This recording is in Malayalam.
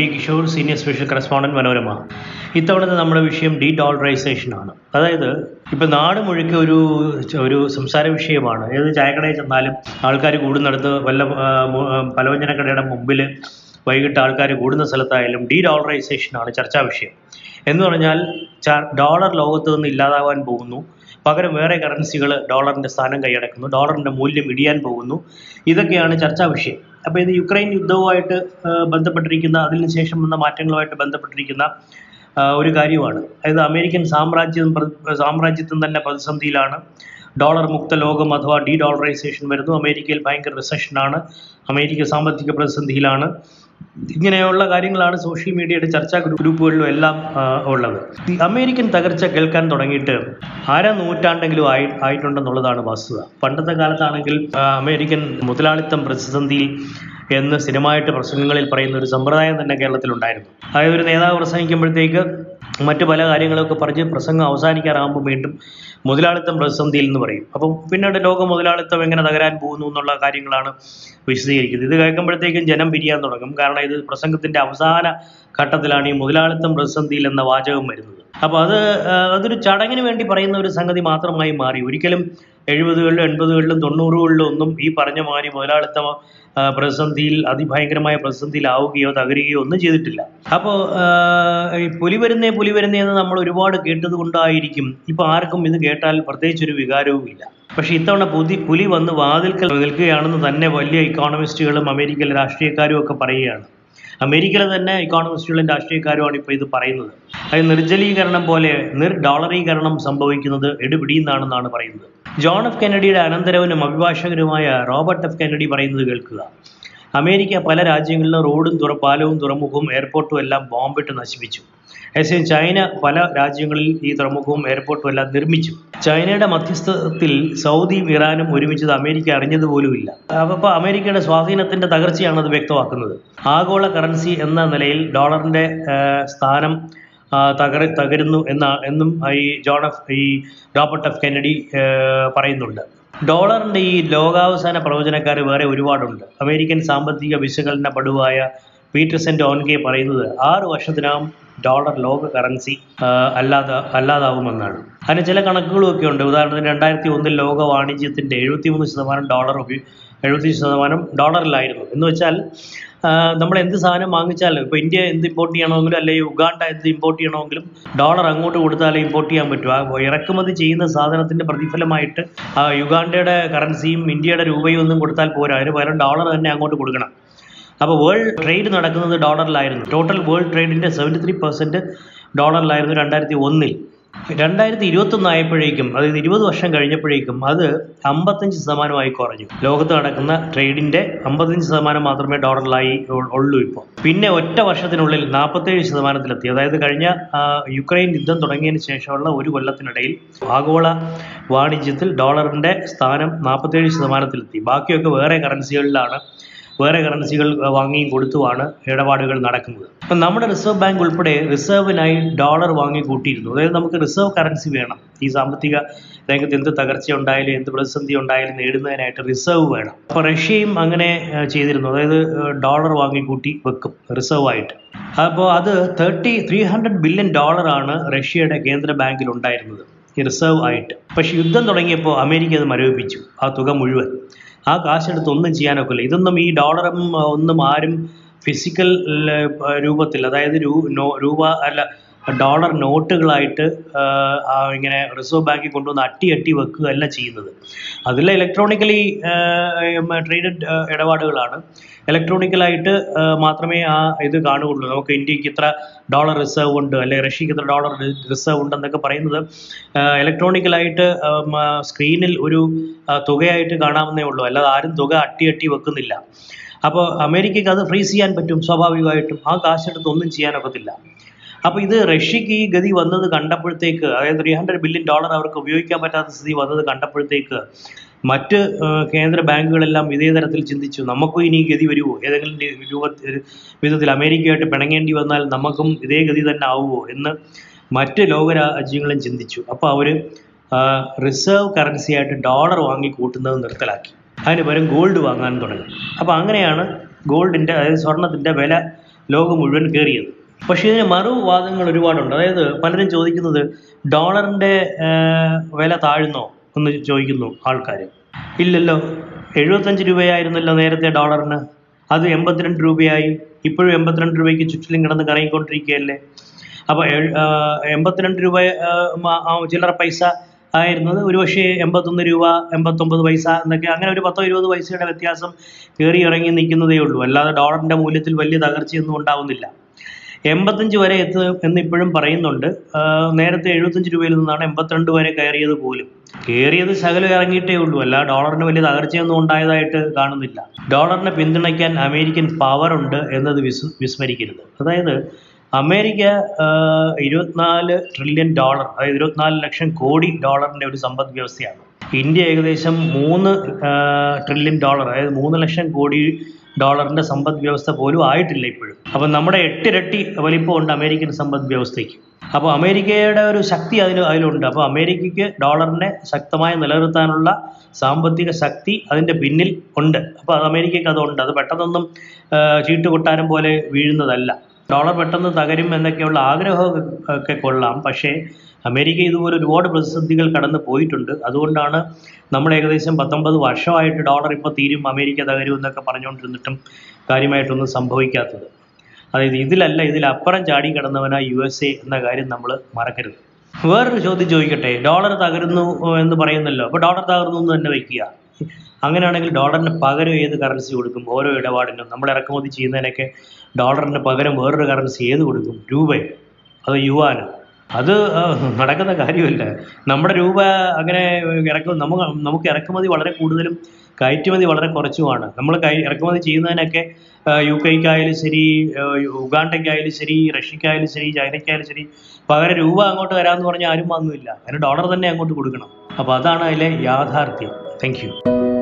P Kishore senior special correspondent Manorama. ഇത്തവണത്തെ നമ്മുടെ വിഷയം ഡീ ഡോളറൈസേഷൻ ആണ് അതായത് ഇപ്പം നാട് മുഴുക്കെ ഒരു ഒരു സംസാര വിഷയമാണ്. ഏത് ചായക്കടയിൽ ചെന്നാലും ആൾക്കാർ കൂടുന്നിടത്ത് വല്ല പലവ്യഞ്ജനക്കടയുടെ മുമ്പിൽ വൈകിട്ട് ആൾക്കാർ കൂടുന്ന സ്ഥലത്തായാലും ഡീ ഡോളറൈസേഷൻ ആണ് ചർച്ചാ വിഷയം. എന്ന് പറഞ്ഞാൽ ഡോളർ ലോകത്ത് നിന്ന് ഇല്ലാതാവാൻ പോകുന്നു. പകരം വേറെ കറൻസികൾ ഡോളറിന്റെ സ്ഥാനം കൈയടക്കുന്നു. ഡോളറിന്റെ മൂല്യം ഇടിയാൻ പോകുന്നു. ഇതൊക്കെയാണ് ചർച്ചാ വിഷയം. അപ്പോൾ ഇത് യുക്രൈൻ യുദ്ധവുമായിട്ട് ബന്ധപ്പെട്ടിരിക്കുന്ന അതിനുശേഷം വന്ന മാറ്റങ്ങളുമായിട്ട് ബന്ധപ്പെട്ടിരിക്കുന്ന ഒരു കാര്യമാണ്. അതായത് അമേരിക്കൻ സാമ്രാജ്യം സാമ്രാജ്യത്വം തന്നെ പ്രതിസന്ധിയിലാണ്. ഡോളർ മുക്ത ലോകം അഥവാ ഡി ഡോളറൈസേഷൻ വരുന്നു. അമേരിക്കയിൽ ഭയങ്കര റിസഷനാണ് അമേരിക്ക സാമ്പത്തിക പ്രതിസന്ധിയിലാണ്. ഇങ്ങനെയുള്ള കാര്യങ്ങളാണ് സോഷ്യൽ മീഡിയയുടെ ചർച്ചാ ഗ്രൂപ്പുകളിലും എല്ലാം ഉള്ളത്. അമേരിക്കൻ തകർച്ച കേൾക്കാൻ തുടങ്ങിയിട്ട് അര നൂറ്റാണ്ടെങ്കിലും ആയി ആയിട്ടുണ്ടെന്നുള്ളതാണ് വസ്തുത. പണ്ടത്തെ കാലത്താണെങ്കിൽ അമേരിക്കൻ മുതലാളിത്തം പ്രതിസന്ധിയിൽ എന്ന് സ്ഥിരമായിട്ട് പ്രസംഗങ്ങളിൽ പറയുന്ന ഒരു സമ്പ്രദായം തന്നെ കേരളത്തിലുണ്ടായിരുന്നു. അതായത് ഒരു നേതാവ് പ്രസംഗിക്കുമ്പോഴത്തേക്ക് മറ്റു പല കാര്യങ്ങളൊക്കെ പറഞ്ഞ് പ്രസംഗം അവസാനിക്കാറാകുമ്പോൾ വീണ്ടും മുതലാളിത്തം പ്രതിസന്ധിയിൽ എന്ന് പറയും. അപ്പം പിന്നീട് ലോക മുതലാളിത്തം എങ്ങനെ തകരാൻ പോകുന്നു എന്നുള്ള കാര്യങ്ങളാണ് വിശദീകരിക്കുന്നത്. ഇത് കേൾക്കുമ്പോഴത്തേക്കും ജനം പിരിയാൻ തുടങ്ങും. കാരണം ഇത് പ്രസംഗത്തിന്റെ അവസാന ഘട്ടത്തിലാണ് ഈ മുതലാളിത്തം പ്രതിസന്ധിയിൽ എന്ന വാചകം വരുന്നത്. അപ്പോൾ അത് അതൊരു ചടങ്ങിന് വേണ്ടി പറയുന്ന ഒരു സംഗതി മാത്രമായി മാറി. ഒരിക്കലും എഴുപതുകളിലും എൺപതുകളിലും തൊണ്ണൂറുകളിലും ഒന്നും ഈ പറഞ്ഞ മാതിരി മുതലാളിത്ത പ്രതിസന്ധിയിൽ അതിഭയങ്കരമായ പ്രതിസന്ധിയിലാവുകയോ തകരുകയോ ഒന്നും ചെയ്തിട്ടില്ല. അപ്പോൾ ഈ പുലി വരുന്നേ പുലി വരുന്നേ എന്ന് നമ്മൾ ഒരുപാട് കേട്ടത് കൊണ്ടായിരിക്കും ഇപ്പൊ ആർക്കും ഇത് കേട്ടാൽ പ്രത്യേകിച്ച് ഒരു വികാരവും ഇല്ല പക്ഷെ ഇത്തവണ പുതി പുലി വന്ന് വാതിൽക്കൽ നിൽക്കുകയാണെന്ന് തന്നെ വലിയ ഇക്കോണമിസ്റ്റുകളും അമേരിക്കയിലെ രാഷ്ട്രീയക്കാരും ഒക്കെ പറയുകയാണ്. അമേരിക്കയിലെ തന്നെ ഇക്കോണമിസ്റ്റുകളും രാഷ്ട്രീയക്കാരുമാണ് ഇപ്പോൾ ഇത് പറയുന്നത്. അത് നിർജലീകരണം പോലെ നിർ ഡോളറീകരണം സംഭവിക്കുന്നത് എടുപിടിയെന്നാണെന്നാണ് പറയുന്നത്. ജോൺ എഫ് കെന്നഡിയുടെ അനന്തരവനും അഭിഭാഷകനുമായ റോബർട്ട് എഫ് കെന്നഡി പറയുന്നത് കേൾക്കുക. അമേരിക്ക പല രാജ്യങ്ങളിലും റോഡും തുറ പാലവും തുറമുഖവും എയർപോർട്ടും എല്ലാം ബോംബിട്ട് നശിപ്പിച്ചു. അതേസമയം ചൈന പല രാജ്യങ്ങളിൽ ഈ തുറമുഖവും എയർപോർട്ടും എല്ലാം നിർമ്മിച്ചു. ചൈനയുടെ മധ്യസ്ഥത്തിൽ സൗദിയും ഇറാനും ഒരുമിച്ചത് അമേരിക്ക അറിഞ്ഞതുപോലുമില്ല അപ്പോൾ അമേരിക്കയുടെ സ്വാധീനത്തിന്റെ തകർച്ചയാണ് അത് വ്യക്തമാക്കുന്നത്. ആഗോള കറൻസി എന്ന നിലയിൽ ഡോളറിന്റെ സ്ഥാനം ആ, തകര തകരുന്നു എന്ന എന്നും ഈ ജോൺ എഫ് ഈ റോബർട്ട് എഫ് കെന്നഡി പറയുന്നുണ്ട്. ഡോളറിന്റെ ഈ ലോകാവസാന പ്രവചനക്കാർ വേറെ ഒരുപാടുണ്ട്. അമേരിക്കൻ സാമ്പത്തിക വിശകലന പടുവായ പീറ്റർസെന്റ് ഓൻകെ പറയുന്നത് ആറ് വർഷത്തിനകം ഡോളർ ലോക കറൻസി അല്ലാതെ അല്ലാതാവുമെന്നാണ്. അതിന് ചില കണക്കുകളും ഒക്കെ ഉണ്ട് ഉദാഹരണത്തിന് രണ്ടായിരത്തി ഒന്നിൽ ലോക വാണിജ്യത്തിന്റെ എഴുപത്തിമൂന്ന് ശതമാനം ഡോളർ എഴുപത്തി ശതമാനം ഡോളറിലായിരുന്നു. എന്ന് വെച്ചാൽ നമ്മൾ എന്ത് സാധനം വാങ്ങിച്ചാലും ഇപ്പോൾ ഇന്ത്യ എന്ത് ഇമ്പോർട്ട് ചെയ്യണമെങ്കിലും അല്ലെങ്കിൽ ഉഗാണ്ട എന്ത് ഇമ്പോർട്ട് ചെയ്യണമെങ്കിലും ഡോളർ അങ്ങോട്ട് കൊടുത്താലേ ഇമ്പോർട്ട് ചെയ്യാൻ പറ്റും. ഇറക്കുമതി ചെയ്യുന്ന സാധനത്തിന്റെ പ്രതിഫലമായിട്ട് യുഗാണ്ടയുടെ കറൻസിയും ഇന്ത്യയുടെ രൂപയും ഒന്നും കൊടുത്താൽ പോരാ. അതിന് പകരം ഡോളർ തന്നെ അങ്ങോട്ട് കൊടുക്കണം. അപ്പോൾ വേൾഡ് ട്രേഡ് നടക്കുന്നത് ഡോളറിലായിരുന്നു. ടോട്ടൽ വേൾഡ് ട്രേഡിന്റെ സെവന്റി ത്രീ പെർസെന്റ് ഡോളറിലായിരുന്നു രണ്ടായിരത്തി ഒന്നിൽ. രണ്ടായിരത്തി ഇരുപത്തൊന്ന് ആയപ്പോഴേക്കും അതായത് ഇരുപത് വർഷം കഴിഞ്ഞപ്പോഴേക്കും അത് അമ്പത്തഞ്ച് ശതമാനമായി കുറഞ്ഞു. ലോകത്ത് നടക്കുന്ന ട്രേഡിന്റെ അമ്പത്തഞ്ച് ശതമാനം മാത്രമേ ഡോളറിലായി ഉള്ളൂ ഇപ്പോൾ. പിന്നെ ഒറ്റ വർഷത്തിനുള്ളിൽ നാൽപ്പത്തേഴ് ശതമാനത്തിലെത്തി. അതായത് കഴിഞ്ഞ യുക്രൈൻ യുദ്ധം തുടങ്ങിയതിന് ശേഷമുള്ള ഒരു കൊല്ലത്തിനിടയിൽ ആഗോള വാണിജ്യത്തിൽ ഡോളറിന്റെ സ്ഥാനം നാൽപ്പത്തേഴ് ശതമാനത്തിലെത്തി. ബാക്കിയൊക്കെ വേറെ കറൻസികളിലാണ് വേറെ കറൻസികൾ വാങ്ങിയും കൊടുത്തുമാണ് ഇടപാടുകൾ നടക്കുന്നത്. അപ്പം നമ്മുടെ റിസർവ് ബാങ്ക് ഉൾപ്പെടെ റിസർവിനായി ഡോളർ വാങ്ങി കൂട്ടിയിരുന്നു അതായത് നമുക്ക് റിസർവ് കറൻസി വേണം. ഈ സാമ്പത്തിക രംഗത്ത് എന്ത് തകർച്ച ഉണ്ടായാലും എന്ത് പ്രതിസന്ധി ഉണ്ടായാലും നേടുന്നതിനായിട്ട് റിസർവ് വേണം. അപ്പോൾ റഷ്യയും അങ്ങനെ ചെയ്തിരുന്നു. അതായത് ഡോളർ വാങ്ങിക്കൂട്ടി വെക്കും റിസർവ് ആയിട്ട്. അപ്പോൾ അത് തേർട്ടി ത്രീ ഹൺഡ്രഡ് ബില്യൺ ഡോളറാണ് റഷ്യയുടെ കേന്ദ്ര ബാങ്കിൽ ഉണ്ടായിരുന്നത് റിസർവ് ആയിട്ട്. പക്ഷെ യുദ്ധം തുടങ്ങിയപ്പോൾ അമേരിക്ക അത് മരവിപ്പിച്ചു. ആ തുക മുഴുവൻ. ആ കാശെടുത്ത് ഒന്നും ചെയ്യാനൊക്കില്ല. ഇതൊന്നും ഈ ഡോളറും ഒന്നും ആരും ഫിസിക്കൽ രൂപത്തിൽ അതായത് രൂപ അല്ല ഡോളർ നോട്ടുകളായിട്ട് ഇങ്ങനെ റിസർവ് ബാങ്കിൽ കൊണ്ടുവന്ന് അട്ടി അട്ടി വെക്കുക അല്ല ചെയ്യുന്നത്. അതിൽ ഇലക്ട്രോണിക്കലി ട്രേഡഡ് ഇടപാടുകളാണ്. ഇലക്ട്രോണിക്കലായിട്ട് മാത്രമേ ആ ഇത് കാണുകയുള്ളൂ. നമുക്ക് ഇന്ത്യയ്ക്ക് ഇത്ര ഡോളർ റിസർവ് ഉണ്ട് അല്ലെങ്കിൽ റഷ്യക്ക് ഇത്ര ഡോളർ റിസർവ് ഉണ്ടെന്നൊക്കെ പറയുന്നത് ഇലക്ട്രോണിക്കലായിട്ട് സ്ക്രീനിൽ ഒരു തുകയായിട്ട് കാണാമെന്നേ ഉള്ളൂ. അല്ലാതെ ആരും തുക അട്ടി അട്ടി വെക്കുന്നില്ല. അപ്പോൾ അമേരിക്കയ്ക്ക് അത് ഫ്രീസ് ചെയ്യാൻ പറ്റും സ്വാഭാവികമായിട്ടും. ആ കാശെടുത്ത് ഒന്നും ചെയ്യാനൊക്കത്തില്ല. അപ്പോൾ ഇത് റഷ്യക്ക് ഈ ഗതി വന്നത് കണ്ടപ്പോഴത്തേക്ക് അതായത് ത്രീ ഹൺഡ്രഡ് ബില്യൺ ഡോളർ അവർക്ക് ഉപയോഗിക്കാൻ പറ്റാത്ത സ്ഥിതി വന്നത് കണ്ടപ്പോഴത്തേക്ക് മറ്റ് കേന്ദ്ര ബാങ്കുകളെല്ലാം ഇതേ തരത്തിൽ ചിന്തിച്ചു. നമുക്കും ഇനി ഗതി വരുമോ ഏതെങ്കിലും രീ- രൂപ വിധത്തിൽ അമേരിക്കയായിട്ട് പിണങ്ങേണ്ടി വന്നാൽ നമുക്കും ഇതേ ഗതി തന്നെ ആവുമോ എന്ന് മറ്റ് ലോകരാജ്യങ്ങളും ചിന്തിച്ചു. അപ്പോൾ അവർ റിസർവ് കറൻസി ആയിട്ട് ഡോളർ വാങ്ങി കൂട്ടുന്നത് നിർത്തലാക്കി. അതിന് പകരം ഗോൾഡ് വാങ്ങാൻ തുടങ്ങി. അപ്പോൾ അങ്ങനെയാണ് ഗോൾഡിന്റെ അതായത് സ്വർണത്തിന്റെ വില ലോകം മുഴുവൻ കയറിയത്. പക്ഷേ ഇതിന് മറുവാദങ്ങൾ ഒരുപാടുണ്ട്. അതായത് പലരും ചോദിക്കുന്നത് ഡോളറിന്റെ വില താഴ്ന്നോ? എന്ന് ചോദിക്കുന്നു ആൾക്കാർ ഇല്ലല്ലോ എഴുപത്തഞ്ച് രൂപയായിരുന്നല്ലോ നേരത്തെ ഡോളറിന്. അത് എൺപത്തിരണ്ട് രൂപയായി. ഇപ്പോഴും എൺപത്തിരണ്ട് രൂപയ്ക്ക് ചുറ്റിലും കിടന്ന് കറങ്ങിക്കൊണ്ടിരിക്കുകയല്ലേ? അപ്പോൾ എൺപത്തിരണ്ട് രൂപ ചില്ലറ പൈസ ആയിരുന്നത് ഒരുപക്ഷെ എൺപത്തൊന്ന് രൂപ എൺപത്തൊമ്പത് പൈസ എന്നൊക്കെ അങ്ങനെ ഒരു പത്തോ ഇരുപത് പൈസയുടെ വ്യത്യാസം കയറി ഇറങ്ങി നിൽക്കുന്നതേ ഉള്ളൂ. അല്ലാതെ ഡോളറിന്റെ മൂല്യത്തിൽ വലിയ തകർച്ചയൊന്നും ഉണ്ടാവുന്നില്ല. എൺപത്തഞ്ച് വരെ എത്തു എന്ന് ഇപ്പോഴും പറയുന്നുണ്ട് നേരത്തെ എഴുപത്തഞ്ച് രൂപയിൽ നിന്നാണ് എൺപത്തിരണ്ട് വരെ കയറിയത് പോലും. കയറിയത് ശകലം ഇറങ്ങിയിട്ടേ ഉള്ളൂ. അല്ല ഡോളറിന് വലിയ തകർച്ചയൊന്നും ഉണ്ടായതായിട്ട് കാണുന്നില്ല. ഡോളറിനെ പിന്തുണയ്ക്കാൻ അമേരിക്കൻ പവർ ഉണ്ട് എന്നത് വിസ് വിസ്മരിക്കരുത്. അതായത് അമേരിക്ക ഇരുപത്തിനാല് ട്രില്യൺ ഡോളർ അതായത് ഇരുപത്തിനാല് ലക്ഷം കോടി ഡോളറിന്റെ ഒരു സമ്പദ് വ്യവസ്ഥയാണ്. ഇന്ത്യ ഏകദേശം മൂന്ന് ട്രില്യൺ ഡോളർ അതായത് മൂന്ന് ലക്ഷം കോടി ഡോളറിന്റെ സമ്പദ് വ്യവസ്ഥ പോലും ആയിട്ടില്ല ഇപ്പോഴും. അപ്പം നമ്മുടെ എട്ടിരട്ടി വലിപ്പമുണ്ട് അമേരിക്കൻ സമ്പദ് വ്യവസ്ഥയ്ക്ക്. അപ്പോൾ അമേരിക്കയുടെ ഒരു ശക്തി അതിന് അതിലുണ്ട്. അപ്പോൾ അമേരിക്കയ്ക്ക് ഡോളറിനെ ശക്തമായി നിലനിർത്താനുള്ള സാമ്പത്തിക ശക്തി അതിന്റെ പിന്നിൽ ഉണ്ട്. അപ്പോൾ അത് അമേരിക്കയ്ക്ക് അതുണ്ട്. അത് പെട്ടെന്നൊന്നും ചീട്ടുകൊട്ടാരം ചീട്ട് കൊട്ടാരം പോലെ വീഴുന്നതല്ല. ഡോളർ പെട്ടെന്ന് തകരും എന്നൊക്കെയുള്ള ആഗ്രഹം ഒക്കെ കൊള്ളാം. പക്ഷേ അമേരിക്ക ഇതുപോലെ ഒരുപാട് പ്രതിസന്ധികൾ കടന്നു പോയിട്ടുണ്ട്. അതുകൊണ്ടാണ് നമ്മൾ ഏകദേശം പത്തൊമ്പത് വർഷമായിട്ട് ഡോളർ ഇപ്പോൾ തീരും അമേരിക്ക തകരും എന്നൊക്കെ പറഞ്ഞുകൊണ്ടിരുന്നിട്ടും കാര്യമായിട്ടൊന്നും സംഭവിക്കാത്തത്. അതായത് ഇതിലല്ല ഇതിലപ്പുറം ചാടി കിടന്നവനായി യു എസ് എ എന്ന കാര്യം നമ്മൾ മറക്കരുത്. വേറൊരു ചോദ്യം ചോദിക്കട്ടെ? ഡോളർ തകരുന്നു എന്ന് പറയുന്നല്ലോ. അപ്പോൾ ഡോളർ തകർന്നു എന്ന് തന്നെ വയ്ക്കുക. അങ്ങനെയാണെങ്കിൽ ഡോളറിന് പകരം ഏത് കറൻസി കൊടുക്കും? ഓരോ ഇടപാടിനും. നമ്മൾ ഇറക്കുമതി ചെയ്യുന്നതിനൊക്കെ ഡോളറിന് പകരം വേറൊരു കറൻസി ഏത് കൊടുക്കും? രൂപയോ അത് യുവാനോ അത് നടക്കുന്ന കാര്യമല്ല. നമ്മുടെ രൂപ അങ്ങനെ ഇറക്കും നമുക്ക് നമുക്ക് ഇറക്കുമതി വളരെ കൂടുതലും കയറ്റുമതി വളരെ കുറച്ചുമാണ്. നമ്മൾ കൈ ഇറക്കുമതി ചെയ്യുന്നതിനൊക്കെ യു കെക്കായാലും ശരി ഉഗാണ്ടയ്ക്കായാലും ശരി റഷ്യക്കായാലും ശരി ചൈനയ്ക്കായാലും ശരി പകരം രൂപ അങ്ങോട്ട് വരാമെന്ന് പറഞ്ഞാൽ ആരും വന്നില്ല അതിന് ഡോളർ തന്നെ അങ്ങോട്ട് കൊടുക്കണം. അപ്പോൾ അതാണ് അതിലെ യാഥാർത്ഥ്യം. താങ്ക്